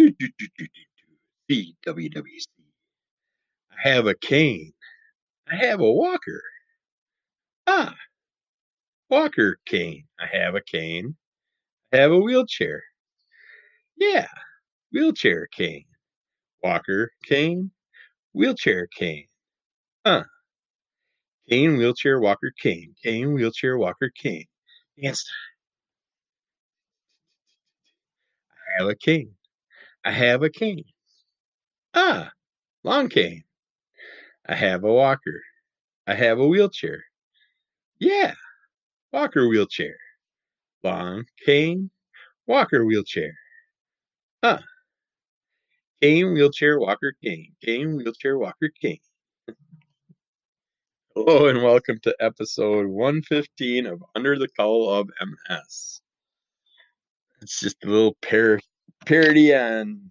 CWWC. I have a cane. I have a walker. Ah, walker cane. I have a cane. I have a wheelchair. Yeah, wheelchair cane. Walker cane. Wheelchair cane. Huh. Cane, wheelchair, walker, cane. Cane, wheelchair, walker, cane. Dance I have a cane. I have a cane. Ah, long cane. I have a walker. I have a wheelchair. Yeah, walker wheelchair. Long cane, walker wheelchair. Huh. Cane, wheelchair, walker, cane. Cane, wheelchair, walker, cane. Hello and welcome to episode 115 of Under the Cowl of MS. It's just a little par- parody and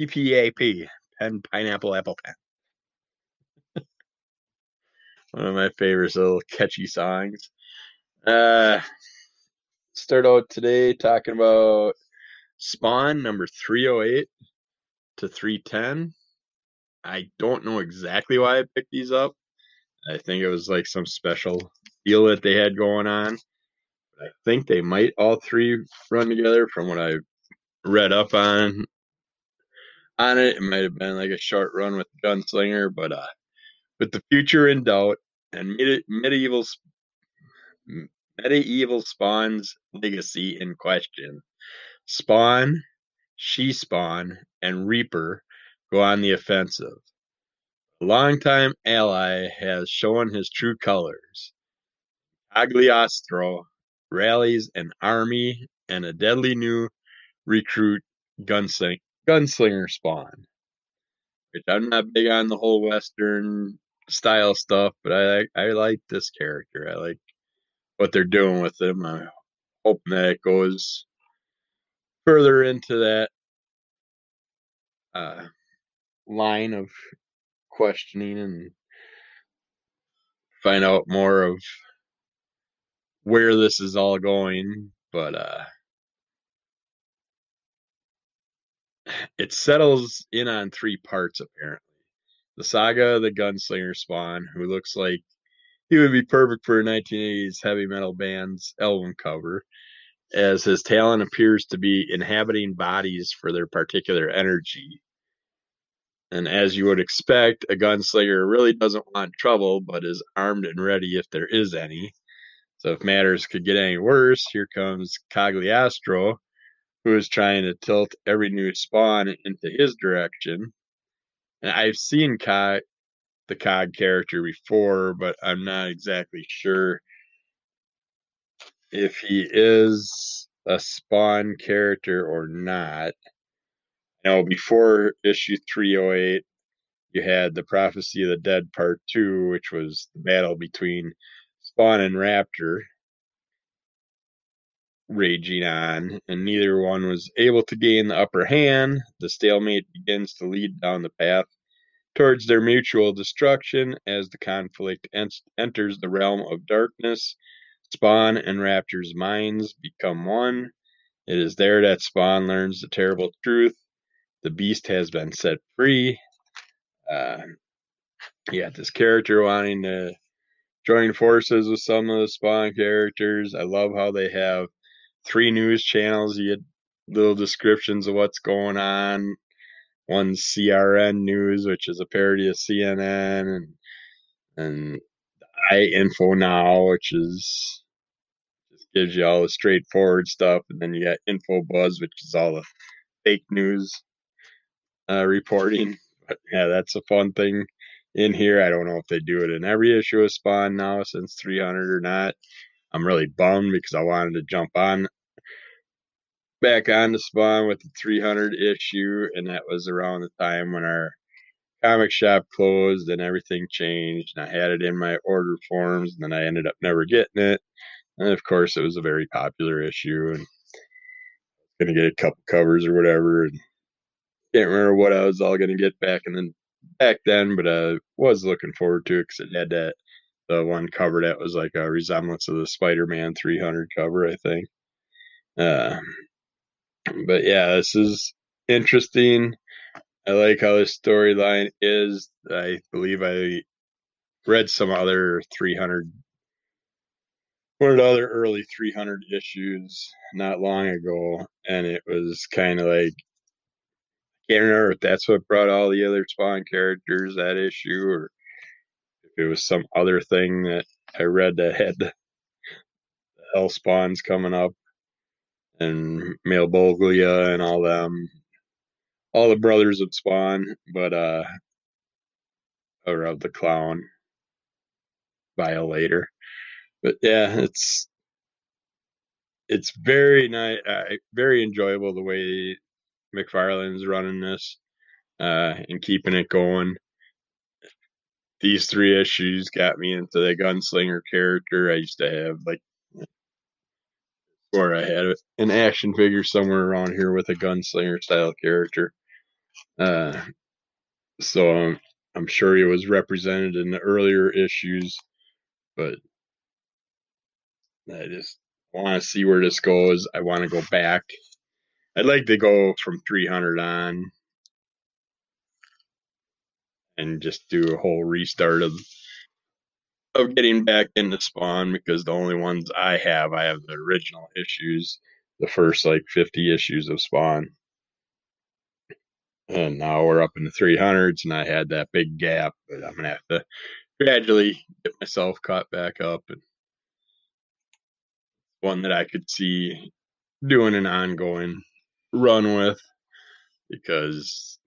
PPAP, pen, pineapple, apple pen. One of my favorite little catchy songs. Uh, start out today talking about Spawn number 308 to 310. I don't know exactly why I picked these up. I think it was like some special deal that they had going on. I think they might all three run together from what I read up on on it. It might have been like a short run with Gunslinger, but uh, with the future in doubt and medi- medieval medieval Spawn's legacy in question, Spawn, She Spawn, and Reaper go on the offensive. A longtime ally has shown his true colors. Cagliostro rallies an army and a deadly new recruit gunsling- gunslinger spawn. Which I'm not big on the whole Western style stuff, but I I like this character. I like what they're doing with him. I'm hoping that it goes further into that uh, line of questioning and find out more of where this is all going. But uh, it settles in on three parts apparently. The saga of the gunslinger spawn, who looks like he would be perfect for a 1980s heavy metal band's album cover, as his talent appears to be inhabiting bodies for their particular energy. And as you would expect, a gunslinger really doesn't want trouble, but is armed and ready if there is any. So if matters could get any worse, here comes Cagliostro, who is trying to tilt every new spawn into his direction. And I've seen Cog, the Cog character before, but I'm not exactly sure if he is a spawn character or not. Now, before issue 308, you had the Prophecy of the Dead Part 2, which was the battle between Spawn and Raptor raging on, and neither one was able to gain the upper hand. The stalemate begins to lead down the path towards their mutual destruction as the conflict en- enters the realm of darkness. Spawn and Raptor's minds become one. It is there that Spawn learns the terrible truth. The beast has been set free. Uh, you got this character wanting to join forces with some of the Spawn characters. I love how they have three news channels. You get little descriptions of what's going on. One CRN News, which is a parody of CNN, and and I Info Now, which is just gives you all the straightforward stuff, and then you got Info Buzz, which is all the fake news uh, reporting. But yeah, that's a fun thing in here. I don't know if they do it in every issue of Spawn now since 300 or not. I'm really bummed because I wanted to jump on back on to Spawn with the 300 issue, and that was around the time when our comic shop closed and everything changed. And I had it in my order forms, and then I ended up never getting it. And of course, it was a very popular issue, and to get a couple covers or whatever. And can't remember what I was all to get back and then back then, but I was looking forward to it because it had that the one cover that was like a resemblance of the Spider-Man 300 cover, I think. Uh, but yeah, this is interesting. I like how the storyline is. I believe I read some other 300 one of the other early 300 issues not long ago, and it was kind of like can't remember if that's what brought all the other Spawn characters that issue, or it was some other thing that I read that had Hell Spawns coming up and Malebolgia and all them, all the brothers of Spawn, but uh, or of the Clown, Violator. But yeah, it's it's very nice, uh, very enjoyable the way McFarlane's running this uh, and keeping it going. These three issues got me into the gunslinger character. I used to have like, or I had an action figure somewhere around here with a gunslinger style character. Uh, so I'm, I'm sure he was represented in the earlier issues, but I just want to see where this goes. I want to go back. I'd like to go from 300 on and just do a whole restart of of getting back into Spawn because the only ones I have, I have the original issues, the first like 50 issues of Spawn. And now we're up in the 300s, and I had that big gap, but I'm gonna have to gradually get myself caught back up. And one that I could see doing an ongoing run with because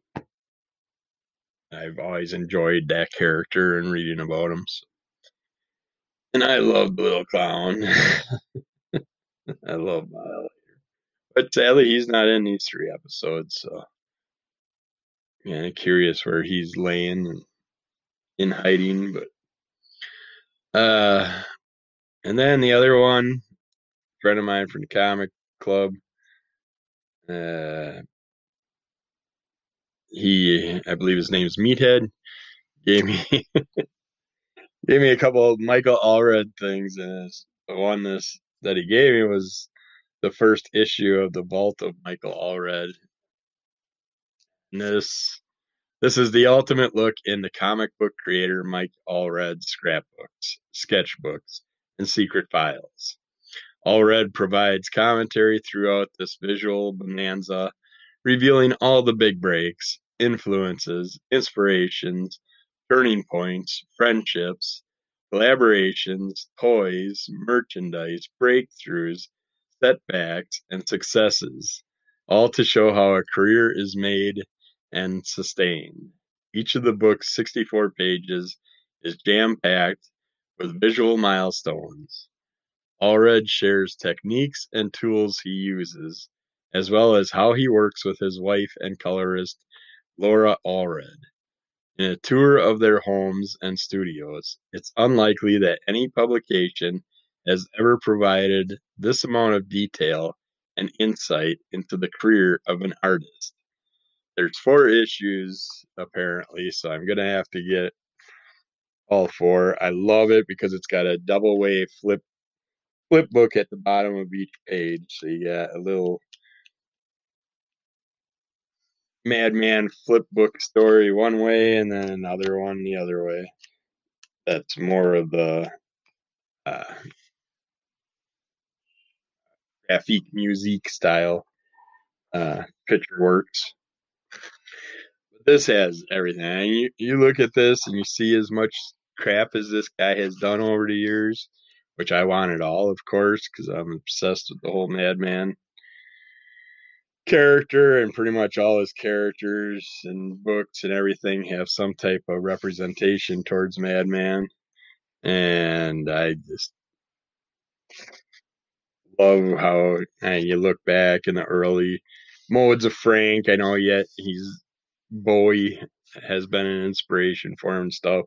I've always enjoyed that character and reading about him. So. And I love the little clown. I love Violator. But sadly, he's not in these three episodes, so yeah, curious where he's laying in hiding. But uh, and then the other one, friend of mine from the comic club, uh, he, I believe his name's Meathead, gave me gave me a couple of Michael Allred things, and the one this that he gave me was the first issue of the Vault of Michael Allred. And this this is the ultimate look into comic book creator Mike Allred's scrapbooks, sketchbooks, and secret files. Allred provides commentary throughout this visual bonanza, revealing all the big breaks, influences, inspirations, turning points, friendships, collaborations, toys, merchandise, breakthroughs, setbacks, and successes, all to show how a career is made and sustained. Each of the book's 64 pages is jam packed with visual milestones. Allred shares techniques and tools he uses, as well as how he works with his wife and colorist Laura Allred. In a tour of their homes and studios, it's unlikely that any publication has ever provided this amount of detail and insight into the career of an artist. There's four issues apparently, so I'm gonna have to get all four. I love it because it's got a double way flip flip book at the bottom of each page, so you got a little Madman flip book story one way and then another one the other way. That's more of the uh, graphic music style uh, picture works. But this has everything. You, you look at this and you see as much crap as this guy has done over the years, which I wanted all, of course, because I'm obsessed with the whole Madman character and pretty much all his characters and books and everything have some type of representation towards Madman. And I just love how uh, you look back in the early modes of Frank. I know yet he's Bowie has been an inspiration for him and stuff.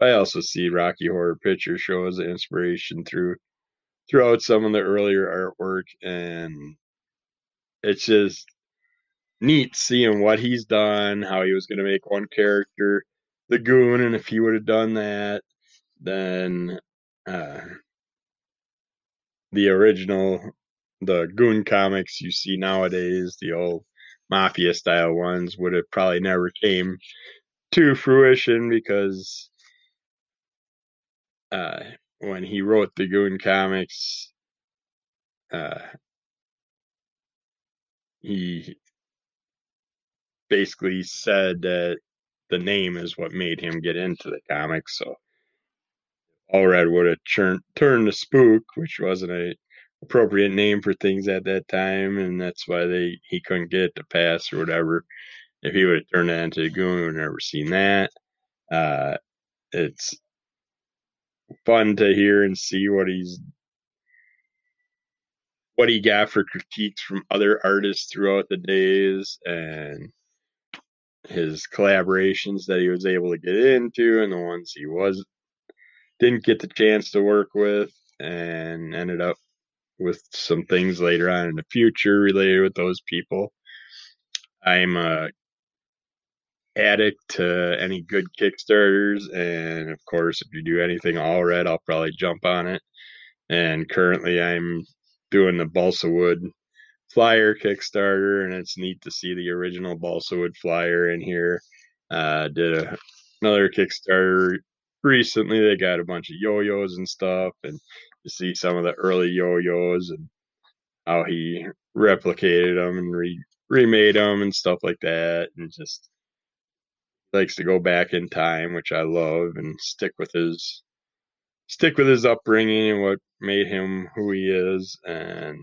I also see Rocky Horror Picture Show as an inspiration through throughout some of the earlier artwork and it's just neat seeing what he's done, how he was going to make one character the goon, and if he would have done that, then uh, the original, the goon comics you see nowadays, the old mafia style ones would have probably never came to fruition because uh, when he wrote the Goon comics, uh, he basically said that the name is what made him get into the comics. So Allred would have turned turned to Spook, which wasn't a appropriate name for things at that time, and that's why they he couldn't get it to pass or whatever. If he would have turned that into a goon, we would never seen that. Uh, it's fun to hear and see what he's what he got for critiques from other artists throughout the days and his collaborations that he was able to get into and the ones he was didn't get the chance to work with and ended up with some things later on in the future related with those people. I'm a addict to any good Kickstarters, and of course, if you do anything Allred, I'll probably jump on it. And currently, I'm doing the Balsa Wood flyer Kickstarter, and it's neat to see the original Balsa Wood flyer in here. Uh, did a, another Kickstarter recently. They got a bunch of yo-yos and stuff, and you see some of the early yo-yos and how he replicated them and re- remade them and stuff like that, and just likes to go back in time, which I love, and stick with his stick with his upbringing and what made him who he is, and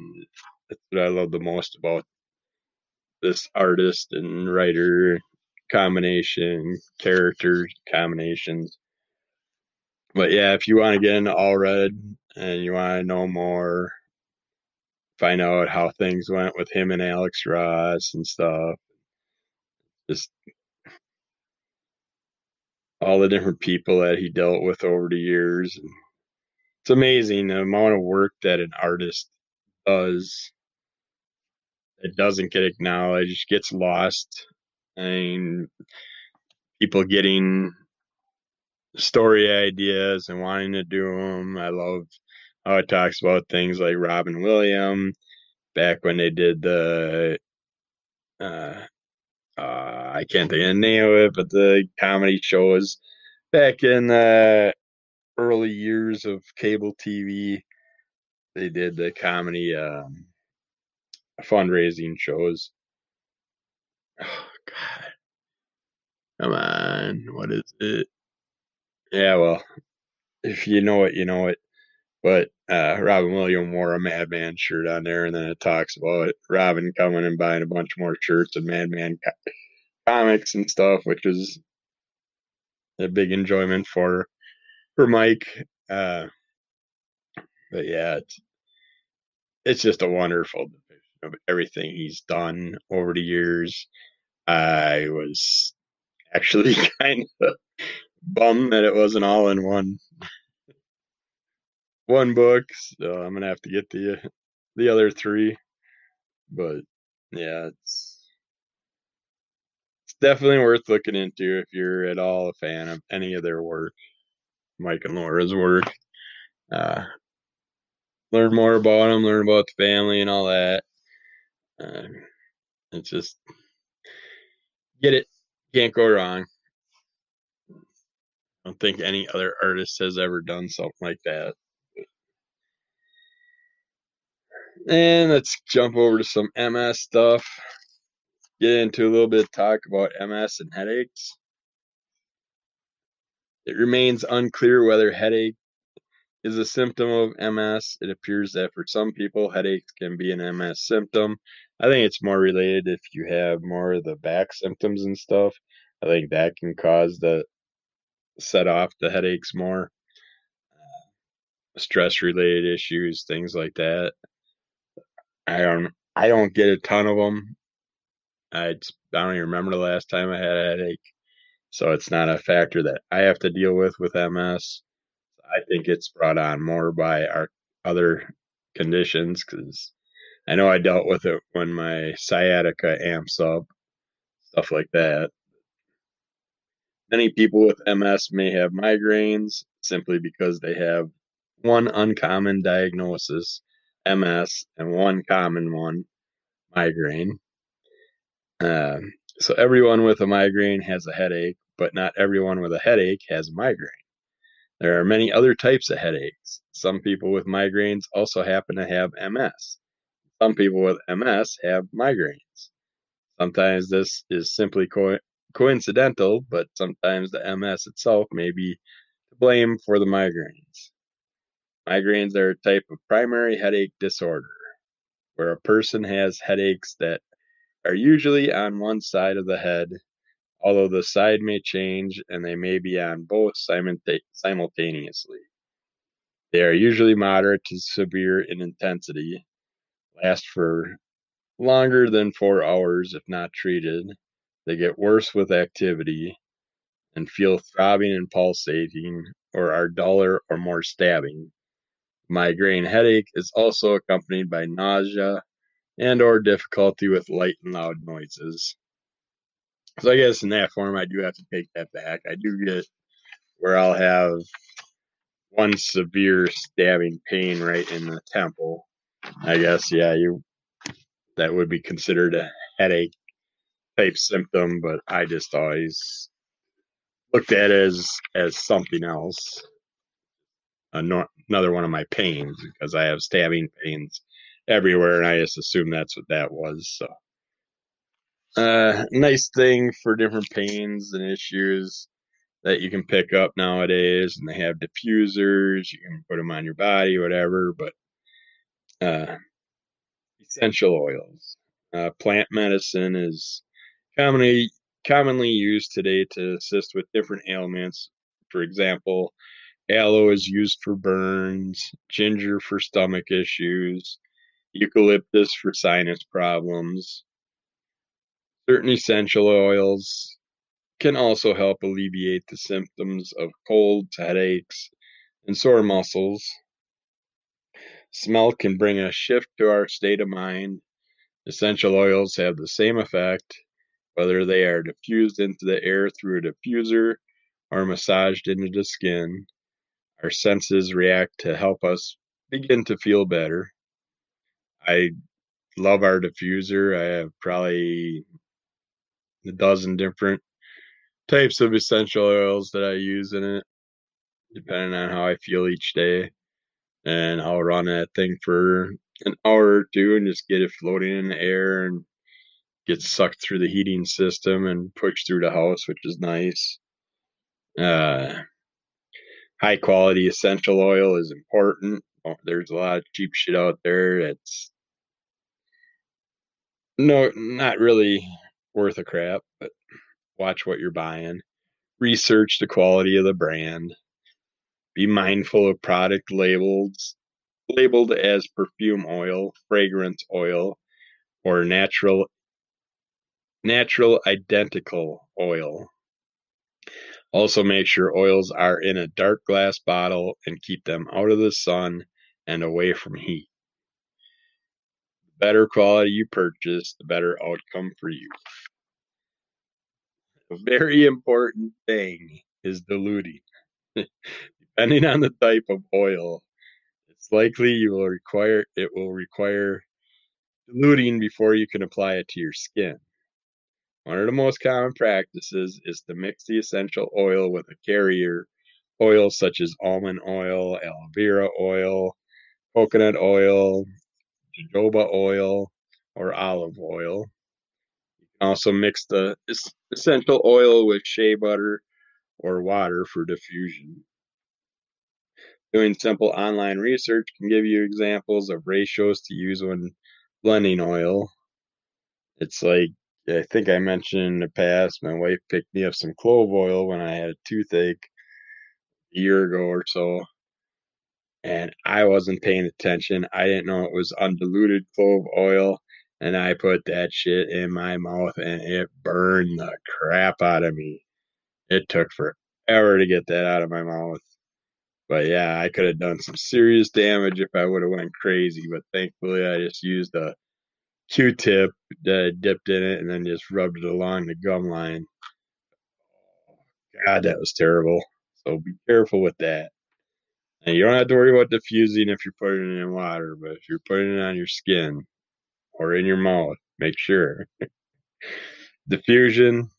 that's what I love the most about this artist and writer combination, character combinations. But yeah, if you want to get into Allred and you want to know more, find out how things went with him and Alex Ross and stuff, just all the different people that he dealt with over the years. It's amazing the amount of work that an artist does it doesn't get acknowledged, gets lost. Mean, people getting story ideas and wanting to do them. I love how it talks about things like Robin Williams back when they did the uh, uh, I can't think of the name of it, but the comedy shows back in the early years of cable TV. They did the comedy um, fundraising shows. Oh God, come on, what is it? Yeah, well, if you know it, you know it. But uh, Robin Williams wore a Madman shirt on there, and then it talks about it. Robin coming and buying a bunch more shirts and Madman co- comics and stuff, which is a big enjoyment for for Mike. Uh, but yeah, it's it's just a wonderful of everything he's done over the years. I was actually kind of bummed that it wasn't all in one one book. So I'm gonna have to get the the other three. But yeah, it's it's definitely worth looking into if you're at all a fan of any of their work, Mike and Laura's work. Uh, learn more about them, learn about the family and all that. Uh, it's just get it, can't go wrong. I don't think any other artist has ever done something like that. And let's jump over to some MS stuff. Get into a little bit of talk about MS and headaches. It remains unclear whether headache is a symptom of MS. It appears that for some people, headaches can be an MS symptom. I think it's more related if you have more of the back symptoms and stuff. I think that can cause the set off the headaches more. Uh, stress related issues, things like that. I don't I don't get a ton of them. I, I don't even remember the last time I had a headache. So it's not a factor that I have to deal with with MS. I think it's brought on more by our other conditions because I know I dealt with it when my sciatica amps up, stuff like that. Many people with MS may have migraines simply because they have one uncommon diagnosis, MS, and one common one, migraine. Um, so everyone with a migraine has a headache, but not everyone with a headache has migraine. There are many other types of headaches. Some people with migraines also happen to have MS. Some people with MS have migraines. Sometimes this is simply co- coincidental, but sometimes the MS itself may be to blame for the migraines. Migraines are a type of primary headache disorder where a person has headaches that are usually on one side of the head, although the side may change and they may be on both simultaneously. They are usually moderate to severe in intensity, last for longer than four hours if not treated. They get worse with activity and feel throbbing and pulsating or are duller or more stabbing. Migraine headache is also accompanied by nausea and or difficulty with light and loud noises. So I guess in that form I do have to take that back. I do get where I'll have one severe stabbing pain right in the temple. I guess yeah, you that would be considered a headache type symptom, but I just always looked at as as something else. Another one of my pains because I have stabbing pains everywhere, and I just assumed that's what that was. So, uh, nice thing for different pains and issues that you can pick up nowadays, and they have diffusers. You can put them on your body, whatever. But uh, essential oils, uh, plant medicine is commonly commonly used today to assist with different ailments. For example, aloe is used for burns, ginger for stomach issues, eucalyptus for sinus problems. Certain essential oils can also help alleviate the symptoms of colds, headaches, and sore muscles. Smell can bring a shift to our state of mind. Essential oils have the same effect, whether they are diffused into the air through a diffuser or massaged into the skin. Our senses react to help us begin to feel better. I love our diffuser. I have probably a dozen different types of essential oils that I use in it, depending on how I feel each day. And I'll run that thing for an hour or two and just get it floating in the air and get sucked through the heating system and pushed through the house, which is nice. Uh, high quality essential oil is important. Oh, there's a lot of cheap shit out there that's no, not really worth a crap, but watch what you're buying. Research the quality of the brand. Be mindful of product labels labeled as perfume oil, fragrance oil, or natural natural identical oil. Also make sure oils are in a dark glass bottle and keep them out of the sun and away from heat. The better quality you purchase, the better outcome for you. A very important thing is diluting. Depending on the type of oil, it's likely you will require it will require diluting before you can apply it to your skin. One of the most common practices is to mix the essential oil with a carrier oil such as almond oil, aloe vera oil, coconut oil, jojoba oil, or olive oil. You can also mix the essential oil with shea butter or water for diffusion. Doing simple online research can give you examples of ratios to use when blending oil. It's like I think I mentioned in the past, my wife picked me up some clove oil when I had a toothache a year ago or so. And I wasn't paying attention. I didn't know it was undiluted clove oil. And I put that shit in my mouth and it burned the crap out of me. It took forever to get that out of my mouth. But yeah, I could have done some serious damage if I would have went crazy. But thankfully, I just used a Q-tip that dipped in it and then just rubbed it along the gum line. God, that was terrible. So be careful with that. And you don't have to worry about diffusing if you're putting it in water, but if you're putting it on your skin or in your mouth, make sure. Diffusion,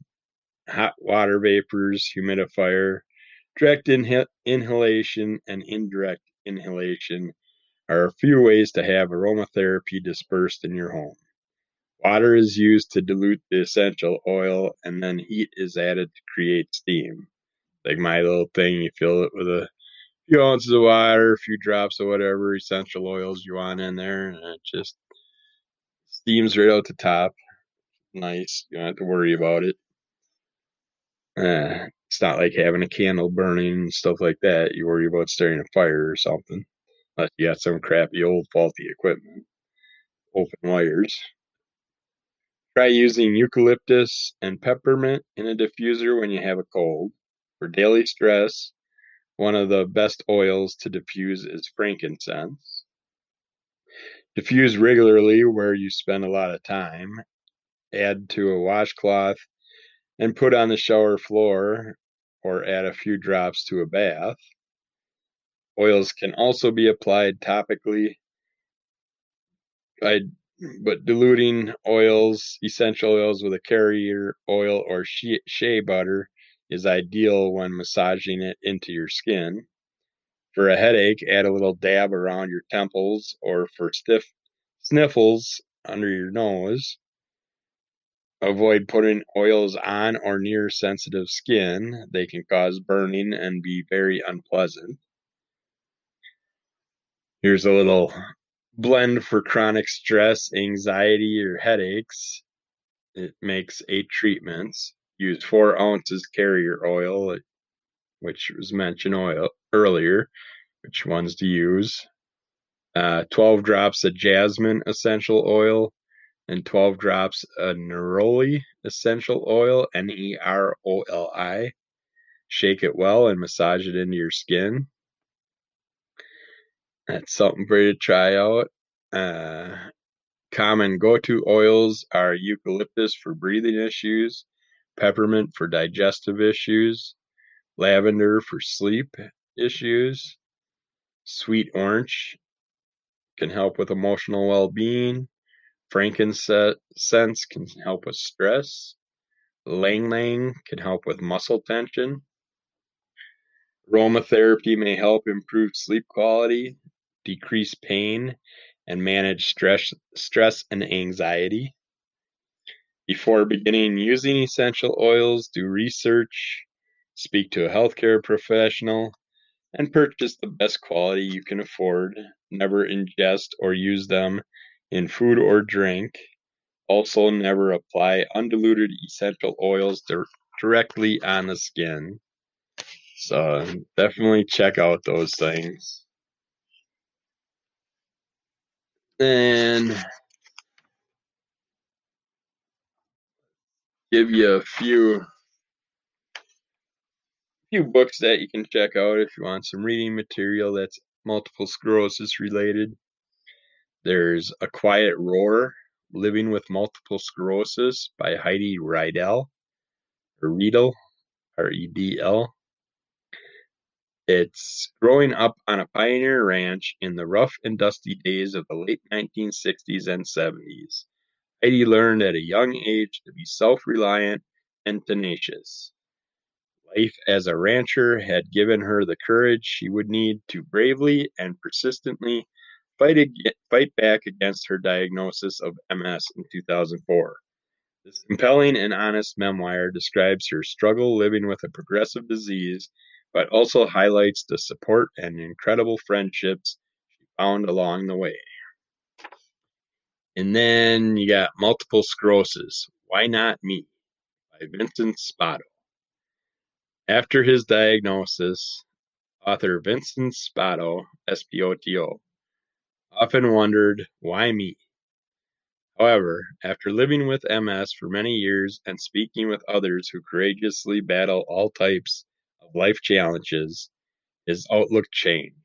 hot water vapors, humidifier, direct inha- inhalation, and indirect inhalation are a few ways to have aromatherapy dispersed in your home. Water is used to dilute the essential oil, and then heat is added to create steam. Like my little thing, you fill it with a few ounces of water, a few drops of whatever essential oils you want in there, and it just steams right out the top. Nice. You don't have to worry about it. Uh, it's not like having a candle burning and stuff like that. You worry about starting a fire or something. Unless you got some crappy old faulty equipment. Open wires. Try using eucalyptus and peppermint in a diffuser when you have a cold. For daily stress, one of the best oils to diffuse is frankincense. Diffuse regularly where you spend a lot of time. Add to a washcloth and put on the shower floor or add a few drops to a bath. Oils can also be applied topically by but diluting oils, essential oils with a carrier oil or shea butter is ideal when massaging it into your skin. For a headache, add a little dab around your temples or for stiff sniffles under your nose. Avoid putting oils on or near sensitive skin. They can cause burning and be very unpleasant. Here's a little blend for chronic stress, anxiety, or headaches. It makes eight treatments. Use four ounces carrier oil, which was mentioned oil earlier, which ones to use. Uh, 12 drops of jasmine essential oil and 12 drops of neroli essential oil, N E R O L I. Shake it well and massage it into your skin. That's something for you to try out. Uh, common go-to oils are eucalyptus for breathing issues, peppermint for digestive issues, lavender for sleep issues, sweet orange can help with emotional well-being, frankincense can help with stress, ylang ylang can help with muscle tension. Aromatherapy may help improve sleep quality, decrease pain, and manage stress, stress and anxiety. Before beginning using essential oils, do research, speak to a healthcare professional, and purchase the best quality you can afford. Never ingest or use them in food or drink. Also, never apply undiluted essential oils directly on the skin. So, definitely check out those things. And give you a few few books that you can check out if you want some reading material that's multiple sclerosis related. There's A Quiet Roar, Living with Multiple Sclerosis by Heidi Redl, or Redl, R-E-D-L. It's growing up on a pioneer ranch in the rough and dusty days of the late 1960s and 70s. Heidi learned at a young age to be self-reliant and tenacious. Life as a rancher had given her the courage she would need to bravely and persistently fight, ag- fight back against her diagnosis of MS in 2004. This compelling and honest memoir describes her struggle living with a progressive disease but also highlights the support and incredible friendships she found along the way. And then you got Multiple Sclerosis Why Not Me by Vincent Spoto. After his diagnosis, author Vincent Spoto, S P O T O, often wondered, why me? However, after living with MS for many years and speaking with others who courageously battle all types life challenges, his outlook changed.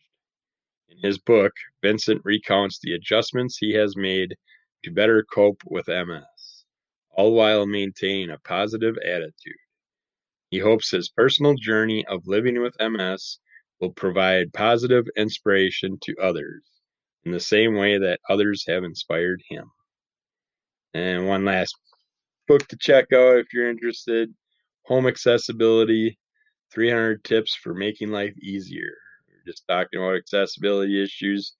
In his book, Vincent recounts the adjustments he has made to better cope with MS, all while maintaining a positive attitude. He hopes his personal journey of living with MS will provide positive inspiration to others in the same way that others have inspired him. And one last book to check out if you're interested. Home accessibility, 300 tips for making life easier. We are just talking about accessibility issues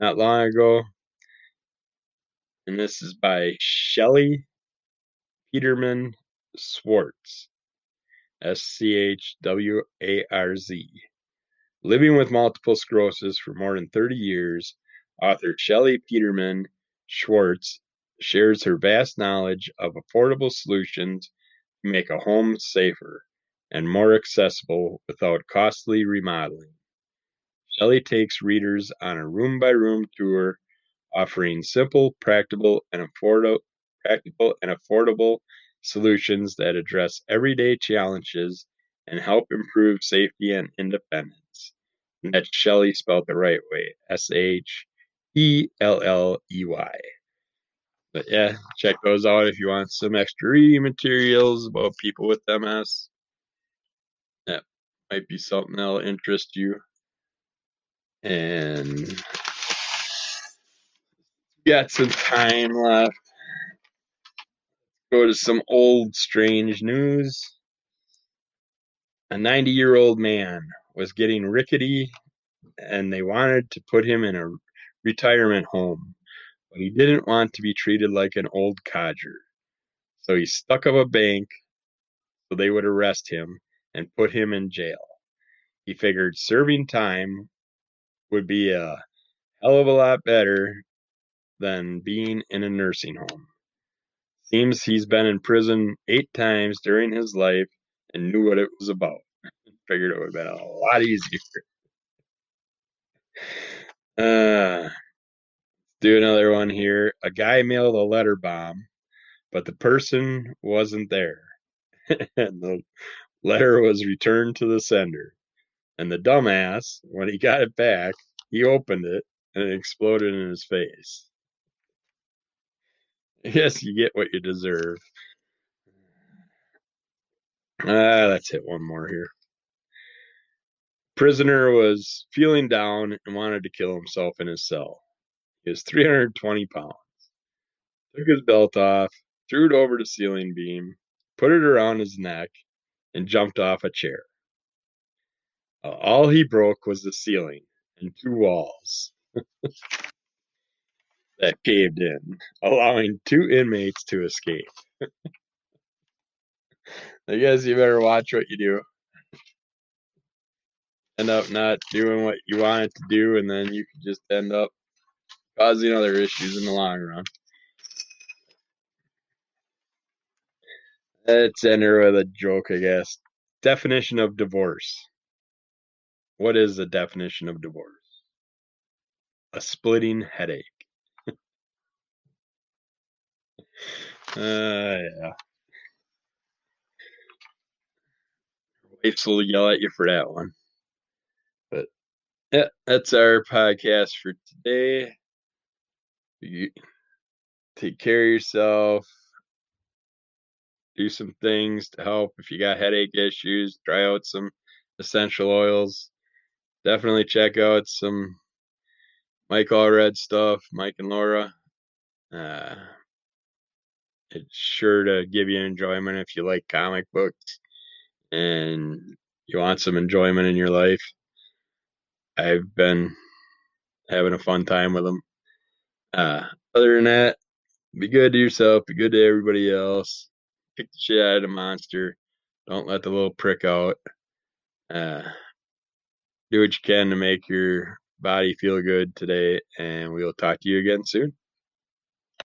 not long ago. And this is by Shelley Peterman Schwarz. S C H W A R Z. Living with multiple sclerosis for more than 30 years, author Shelley Peterman Schwarz shares her vast knowledge of affordable solutions to make a home safer and more accessible without costly remodeling. Shelley takes readers on a room by room tour offering simple, practical, and affordable practical and affordable solutions that address everyday challenges and help improve safety and independence. And that's Shelley spelled the right way S H E L L E Y. But yeah, check those out if you want some extra reading materials about people with MS. Might be something that'll interest you. And got some time left. Go to some old strange news. A 90 year old man was getting rickety and they wanted to put him in a retirement home, but he didn't want to be treated like an old codger. So he stuck up a bank so they would arrest him and put him in jail. He figured serving time would be a hell of a lot better than being in a nursing home. Seems he's been in prison eight times during his life and knew what it was about. Figured it would have been a lot easier. Uh, do another one here. A guy mailed a letter bomb, but the person wasn't there. and the letter was returned to the sender. And the dumbass, when he got it back, he opened it and it exploded in his face. Yes, you get what you deserve. Ah, let's hit one more here. Prisoner was feeling down and wanted to kill himself in his cell. He was 320 pounds. Took his belt off, threw it over the ceiling beam, put it around his neck, and jumped off a chair. All he broke was the ceiling and two walls. that caved in, allowing two inmates to escape. I guess you better watch what you do. End up not doing what you wanted to do, and then you could just end up causing other issues in the long run. Let's end her with a joke, I guess. Definition of divorce. What is the definition of divorce? A splitting headache. Uh, yeah. Wife will yell at you for that one. But yeah, that's our podcast for today. You take care of yourself. Do some things to help if you got headache issues. Try out some essential oils. Definitely check out some Mike Allred stuff, Mike and Laura. Uh, it's sure to give you enjoyment if you like comic books and you want some enjoyment in your life. I've been having a fun time with them. Uh, other than that, be good to yourself, be good to everybody else. Kick the shit out of the monster. Don't let the little prick out. Uh, do what you can to make your body feel good today, and we'll talk to you again soon.